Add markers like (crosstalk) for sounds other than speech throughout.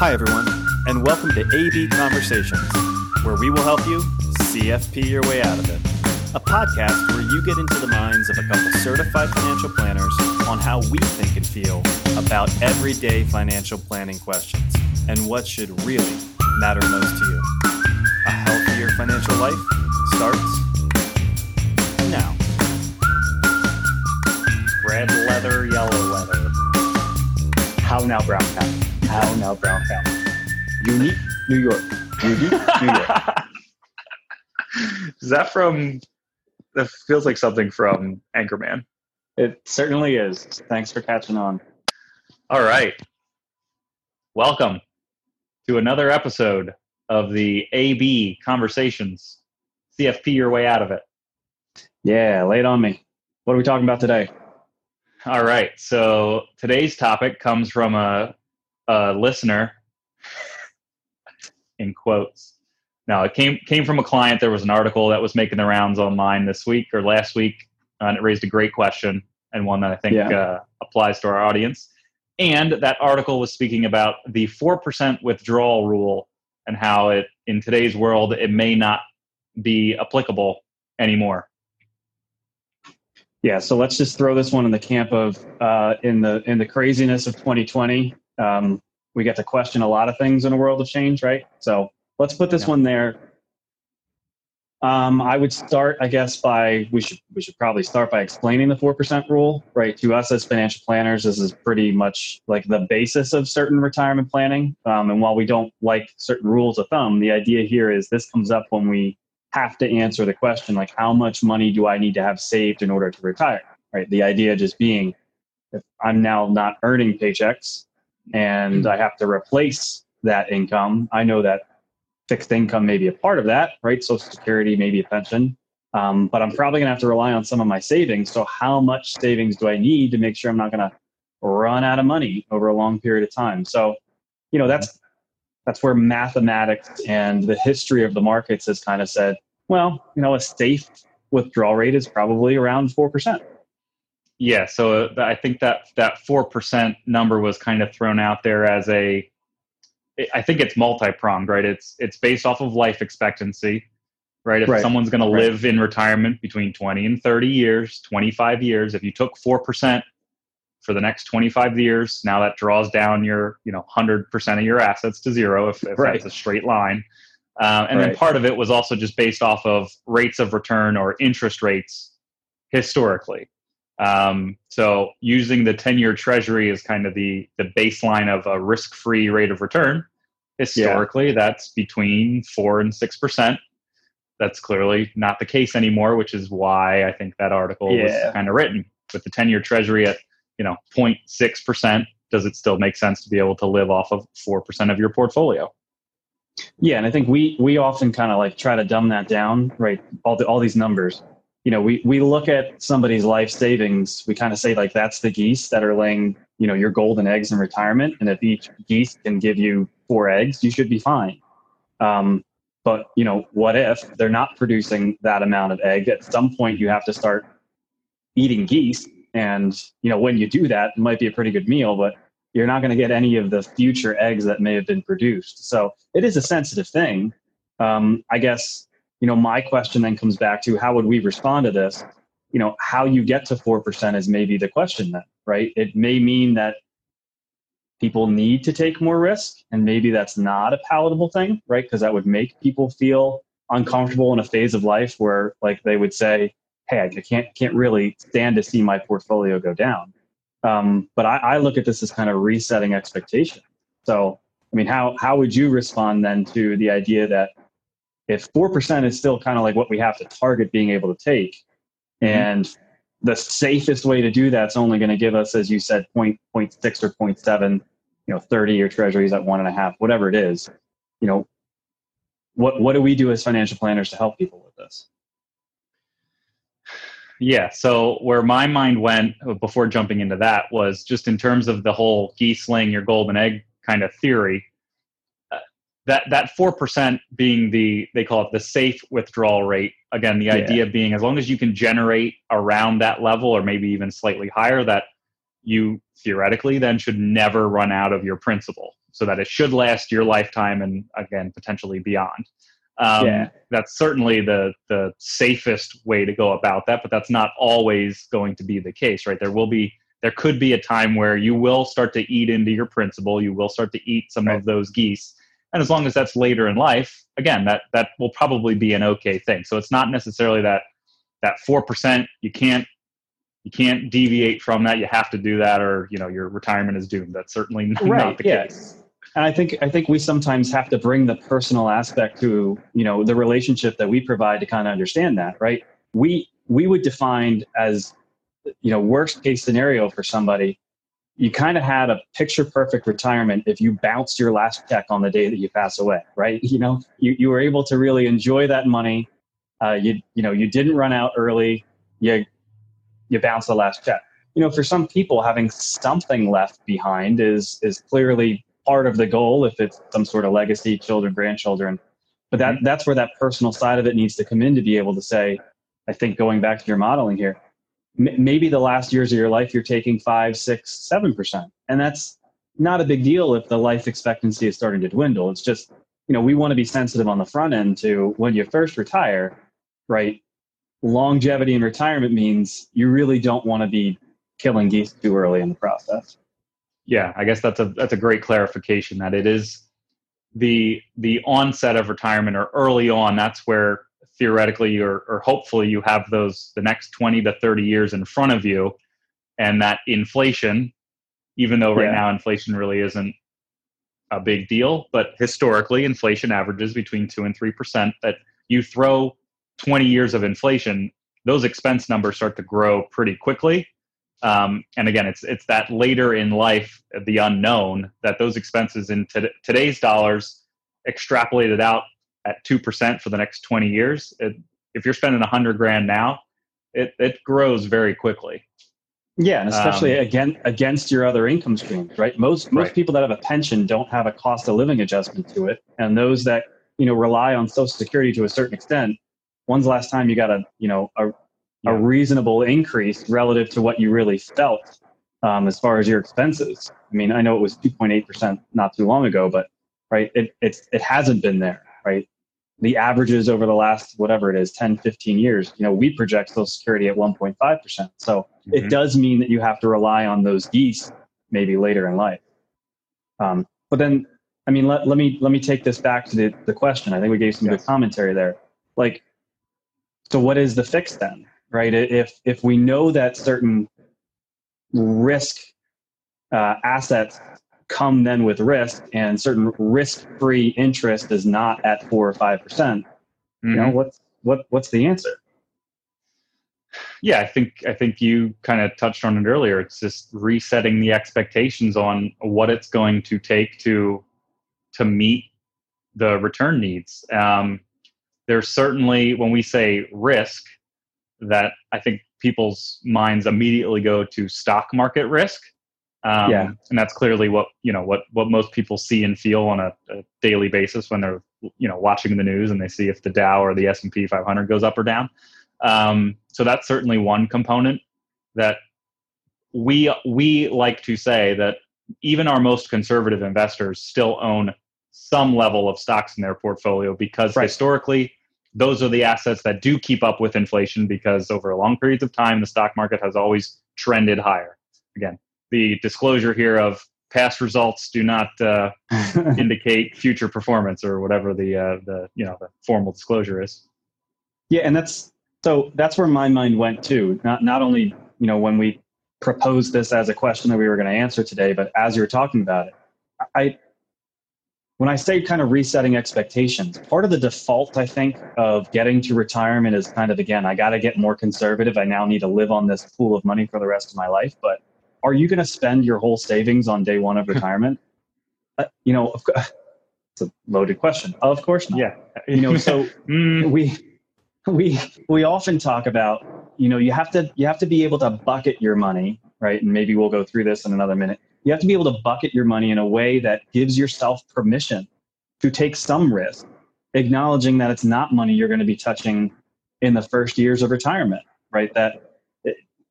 Hi, everyone, and welcome to AB Conversations, where we will help you CFP your way out of it. A podcast where you get into the minds of a couple certified financial planners on how we think and feel about everyday financial planning questions and what should really matter most to you. A healthier financial life starts now. Red leather, yellow leather. How now, Brown County? How now, Brown County? Unique New York. Unique New York. (laughs) Is that from? That feels like something from Anchorman. It certainly is. Thanks for catching on. All right. Welcome to another episode of the AB Conversations. CFP your way out of it. Yeah, lay it on me. What are we talking about today? All right. So today's topic comes from a, a listener in quotes. Now it came came from a client. There was an article that was making the rounds online this week or last week, and it raised a great question and one that I think Yeah. uh, applies to our audience. And that article was speaking about the four percent withdrawal rule and how it in today's world it may not be applicable anymore. Yeah, so let's just throw this one in the camp of uh, in the in the craziness of 2020. Um, we get to question a lot of things in a world of change, right? So let's put this Yeah. one there. Um, I would start, I guess, by we should we should probably start by explaining the four percent rule, right? To us as financial planners, this is pretty much like the basis of certain retirement planning. Um, and while we don't like certain rules of thumb, the idea here is this comes up when we have to answer the question like how much money do I need to have saved in order to retire? Right. The idea just being if I'm now not earning paychecks and I have to replace that income, I know that fixed income may be a part of that, right? Social security, maybe a pension. Um, but I'm probably gonna have to rely on some of my savings. So how much savings do I need to make sure I'm not gonna run out of money over a long period of time? So, you know, that's that's where mathematics and the history of the markets has kind of said, well, you know, a safe withdrawal rate is probably around four percent. Yeah, so uh, I think that that four percent number was kind of thrown out there as a. I think it's multi-pronged, right? It's it's based off of life expectancy, right? If Right. someone's going Right. to live in retirement between twenty and thirty years, twenty-five years, if you took four percent for the next twenty-five years, now that draws down your you know hundred percent of your assets to zero if, if Right. that's a straight line. Um, and then part of it was also just based off of rates of return or interest rates historically. Um, so using the 10 year treasury as kind of the, the baseline of a risk free rate of return, historically, that's between four and 6%. That's clearly not the case anymore, which is why I think that article Yeah. was kind of written with the 10 year treasury at, you know, 0.6%. Does it still make sense to be able to live off of 4% of your portfolio? Yeah, and I think we we often kind of like try to dumb that down, right? All the all these numbers. You know, we we look at somebody's life savings. We kind of say like that's the geese that are laying, you know, your golden eggs in retirement, and if each geese can give you four eggs, you should be fine. Um, but you know, what if they're not producing that amount of egg? At some point, you have to start eating geese, and you know, when you do that, it might be a pretty good meal, but you're not going to get any of the future eggs that may have been produced. So it is a sensitive thing. Um, I guess, you know, my question then comes back to how would we respond to this? You know, how you get to 4% is maybe the question then, right? It may mean that people need to take more risk and maybe that's not a palatable thing, right? Because that would make people feel uncomfortable in a phase of life where like they would say, hey, I can't, can't really stand to see my portfolio go down. Um, but I, I look at this as kind of resetting expectation. So, I mean, how how would you respond then to the idea that if four percent is still kind of like what we have to target being able to take, mm-hmm. and the safest way to do that's only going to give us, as you said, point point six or point seven, you know, thirty year treasuries at one and a half, whatever it is, you know, what what do we do as financial planners to help people with this? Yeah. So where my mind went uh, before jumping into that was just in terms of the whole geese laying your golden egg kind of theory. That that four percent being the they call it the safe withdrawal rate. Again, the Yeah. idea being as long as you can generate around that level or maybe even slightly higher, that you theoretically then should never run out of your principal. so that it should last your lifetime and again potentially beyond. Um, Yeah. That's certainly the the safest way to go about that, but that's not always going to be the case, right? There will be there could be a time where you will start to eat into your principal, you will start to eat some Right. of those geese, and as long as that's later in life, again, that that will probably be an okay thing. So it's not necessarily that that four percent you can't you can't deviate from that. You have to do that, or you know your retirement is doomed. That's certainly not Right, the yeah. case. And I think I think we sometimes have to bring the personal aspect to you know the relationship that we provide to kind of understand that, right? We we would define as you know worst case scenario for somebody. You kind of had a picture perfect retirement if you bounced your last check on the day that you pass away, right? (laughs) You know, you, you were able to really enjoy that money. Uh, you you know you didn't run out early. You you bounce the last check. You know, for some people, having something left behind is is clearly part of the goal if it's some sort of legacy, children, grandchildren. But that that's where that personal side of it needs to come in to be able to say, I think going back to your modeling here, maybe the last years of your life you're taking five, six, seven percent, and that's not a big deal if the life expectancy is starting to dwindle. It's just you know we want to be sensitive on the front end to when you first retire, right? Longevity in retirement means you really don't want to be killing geese too early in the process. yeah i guess that's a that's a great clarification that it is the the onset of retirement or early on that's where theoretically or, or hopefully you have those the next 20 to 30 years in front of you and that inflation even though right Yeah. now inflation really isn't a big deal but historically inflation averages between 2 and 3% that you throw 20 years of inflation those expense numbers start to grow pretty quickly um, and again, it's it's that later in life, the unknown, that those expenses in to- today's dollars extrapolated out at two percent for the next twenty years. It, if you're spending a hundred grand now, it it grows very quickly. Yeah, and especially Um, again against your other income streams, right? Most most Right. people that have a pension don't have a cost of living adjustment to it, and those that you know rely on Social Security to a certain extent. When's the last time you got a you know a, Yeah. a reasonable increase relative to what you really felt um, as far as your expenses? I mean, I know it was two point eight percent not too long ago, but right, it it's it hasn't been there, right? The averages over the last whatever it is 10, 15 years, you know, we project Social Security at 1.5%. So it Mhm. does mean that you have to rely on those geese maybe later in life. Um, but then, I mean, let, let me let me take this back to the, the question. I think we gave some Yes. good commentary there. Like, so what is the fix then, right? If if we know that certain risk uh, assets come then with risk, and certain risk-free interest is not at four or five percent, you know Mhm. what's what what's the answer? yeah, I think I think you kind of touched on it earlier. It's just resetting the expectations on what it's going to take to to meet the return needs. Um, there's certainly when we say risk, that I think people's minds immediately go to stock market risk. Um, Yeah. and that's clearly what you know what what most people see and feel on a, a daily basis when they're you know watching the news and they see if the Dow or the S and P 500 goes up or down. Um, so that's certainly one component that we we like to say that even our most conservative investors still own some level of stocks in their portfolio because Right. historically those are the assets that do keep up with inflation because over long periods of time the stock market has always trended higher. Again, the disclosure here of past results do not uh, (laughs) indicate future performance or whatever the uh, the you know the formal disclosure is. Yeah, and that's so that's where my mind went too. Not not only you know when we proposed this as a question that we were going to answer today, but as you were talking about it, I when I say kind of resetting expectations, part of the default I think of getting to retirement is kind of again I got to get more conservative. I now need to live on this pool of money for the rest of my life. But are you going to spend your whole savings on day one of (laughs) retirement? uh, you know, of (laughs) it's a loaded question. Of course not. Yeah, You know, so (laughs) Mm, we we we often talk about you know you have to you have to be able to bucket your money right and maybe we'll go through this in another minute you have to be able to bucket your money in a way that gives yourself permission to take some risk acknowledging that it's not money you're going to be touching in the first years of retirement right that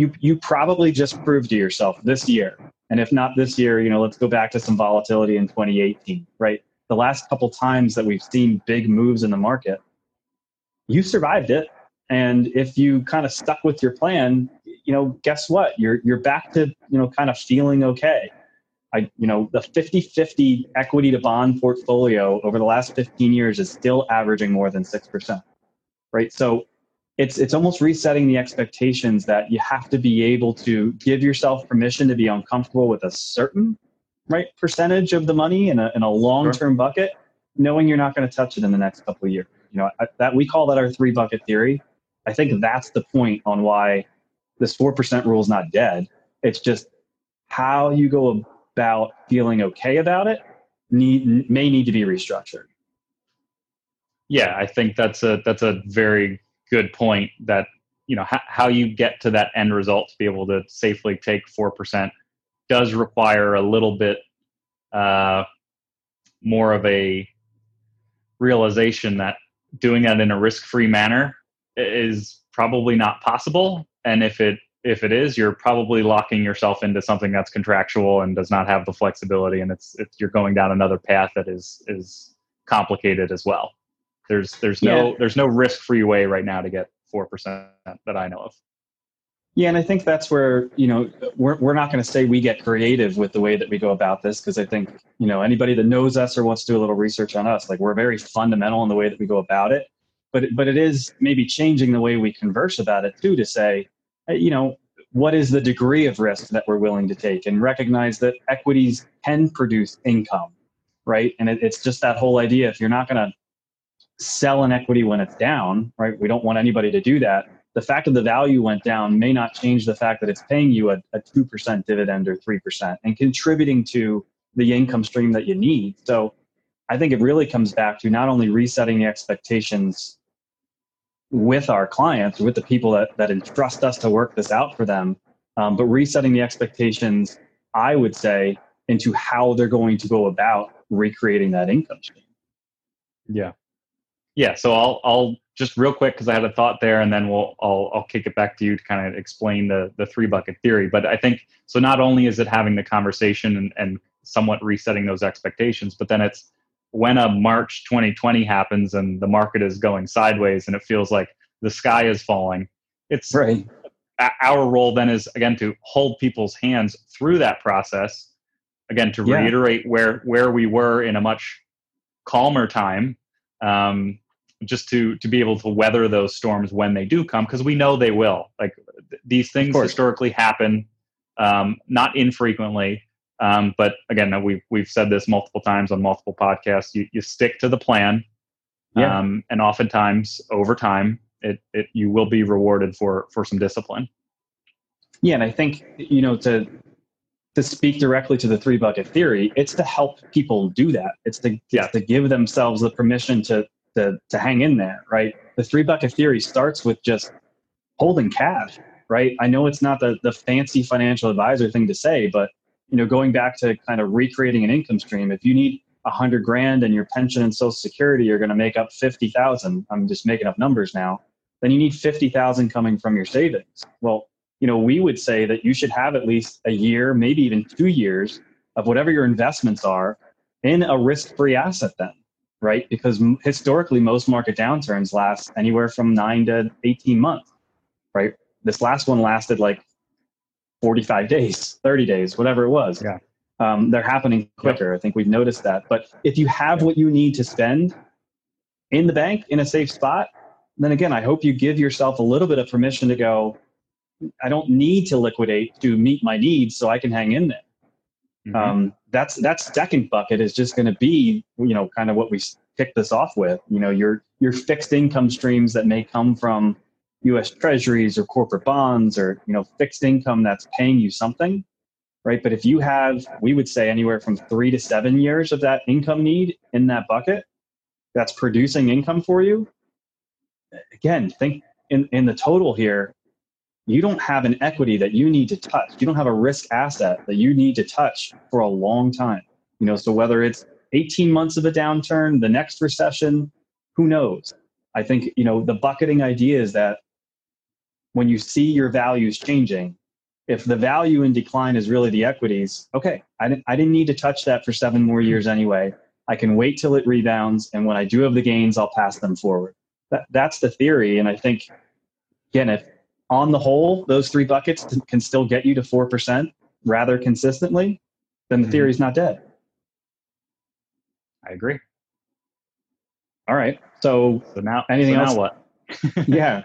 you you probably just proved to yourself this year and if not this year you know let's go back to some volatility in 2018 right the last couple times that we've seen big moves in the market you survived it and if you kind of stuck with your plan you know guess what you're you're back to you know kind of feeling okay I, you know, the 50-50 equity to bond portfolio over the last 15 years is still averaging more than 6%. Right. So it's it's almost resetting the expectations that you have to be able to give yourself permission to be uncomfortable with a certain right percentage of the money in a in a long term sure. bucket, knowing you're not going to touch it in the next couple of years. You know that we call that our three bucket theory. I think that's the point on why this four percent rule is not dead. It's just how you go about feeling okay about it need may need to be restructured. Yeah, I think that's a that's a very good point that you know h- how you get to that end result to be able to safely take 4% does require a little bit uh, more of a realization that doing that in a risk-free manner is probably not possible. And if it if it is you're probably locking yourself into something that's contractual and does not have the flexibility and it's, it's you're going down another path that is is complicated as well there's there's no yeah. there's no risk free way right now to get four percent that I know of. Yeah, and I think that's where you know we're we're not going to say we get creative with the way that we go about this because I think you know anybody that knows us or wants to do a little research on us, like we're very fundamental in the way that we go about it. But but it is maybe changing the way we converse about it too to say, you know, what is the degree of risk that we're willing to take and recognize that equities can produce income, right? And it, it's just that whole idea if you're not going to sell an equity when it's down, right? We don't want anybody to do that. The fact that the value went down may not change the fact that it's paying you a, a 2% dividend or 3% and contributing to the income stream that you need. So I think it really comes back to not only resetting the expectations with our clients, with the people that, that entrust us to work this out for them, um, but resetting the expectations, I would say, into how they're going to go about recreating that income stream. Yeah, yeah, so I'll I'll just real quick because I had a thought there, and then we'll I'll I'll kick it back to you to kind of explain the the three bucket theory. But I think so. Not only is it having the conversation and, and somewhat resetting those expectations, but then it's when a March 2020 happens and the market is going sideways and it feels like the sky is falling. It's right. Our role then is again to hold people's hands through that process. Again, to yeah. reiterate where where we were in a much calmer time um, just to to be able to weather those storms when they do come because we know they will. Like th- these things historically happen um, not infrequently um, but again we've we've said this multiple times on multiple podcasts you, you stick to the plan yeah. Um, and oftentimes over time it, it you will be rewarded for for some discipline. Yeah and i think you know to to speak directly to the three bucket theory it's to help people do that it's to, yeah. to give themselves the permission to to to hang in there, right? The three bucket theory starts with just holding cash, right? I know it's not the the fancy financial advisor thing to say, but you know, going back to kind of recreating an income stream, if you need a hundred grand and your pension and social security are going to make up 50,000, I'm just making up numbers now, then you need 50,000 coming from your savings. Well, you know, we would say that you should have at least a year, maybe even two years of whatever your investments are in a risk-free asset then right? Because historically, most market downturns last anywhere from nine to 18 months, right? This last one lasted like 45 days, 30 days, whatever it was. Yeah. Um, they're happening quicker. I think we've noticed that. But if you have what you need to spend in the bank in a safe spot, then again, I hope you give yourself a little bit of permission to go, I don't need to liquidate to meet my needs so I can hang in there. Mm-hmm. Um, that's that second bucket is just going to be you know kind of what we kick this off with. You know your your fixed income streams that may come from U.S. Treasuries or corporate bonds or you know fixed income that's paying you something, right? But if you have, we would say anywhere from three to seven years of that income need in that bucket, that's producing income for you. Again, think in in the total here you don't have an equity that you need to touch. You don't have a risk asset that you need to touch for a long time. You know, so whether it's 18 months of a downturn, the next recession, who knows? I think, you know, the bucketing idea is that when you see your values changing, if the value in decline is really the equities, okay, I didn't, I didn't need to touch that for seven more years anyway. I can wait till it rebounds, and when I do have the gains, I'll pass them forward. That, that's the theory, and I think again, if on the whole those three buckets can still get you to four percent rather consistently, then the mm-hmm. theory is not dead. I agree. All right. So, so now anything so now else? What? (laughs) (laughs) yeah.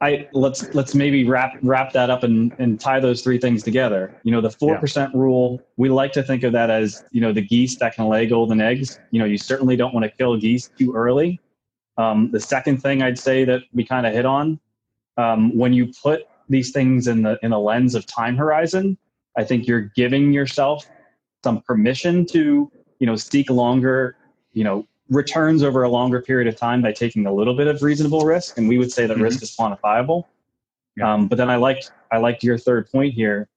I let's let's maybe wrap wrap that up and, and tie those three things together. You know, the four yeah. percent rule, we like to think of that as, you know, the geese that can lay golden eggs. You know, you certainly don't want to kill geese too early. Um, the second thing I'd say that we kind of hit on, um, when you put these things in the in a lens of time horizon, I think you're giving yourself some permission to, you know, seek longer, you know, returns over a longer period of time by taking a little bit of reasonable risk. And we would say that mm-hmm. risk is quantifiable. Yeah. Um, but then I liked I liked your third point here.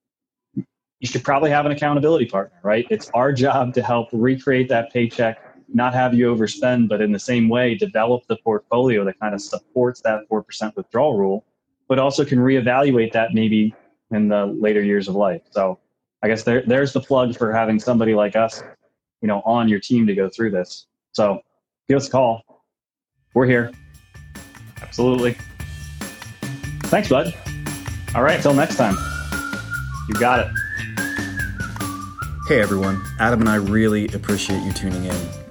You should probably have an accountability partner, right? It's our job to help recreate that paycheck, not have you overspend, but in the same way, develop the portfolio that kind of supports that 4% withdrawal rule, but also can reevaluate that maybe in the later years of life. So I guess there, there's the plug for having somebody like us, you know, on your team to go through this. So give us a call. We're here. Absolutely. Thanks, bud. All right. Until next time. You got it. Hey, everyone. Adam and I really appreciate you tuning in.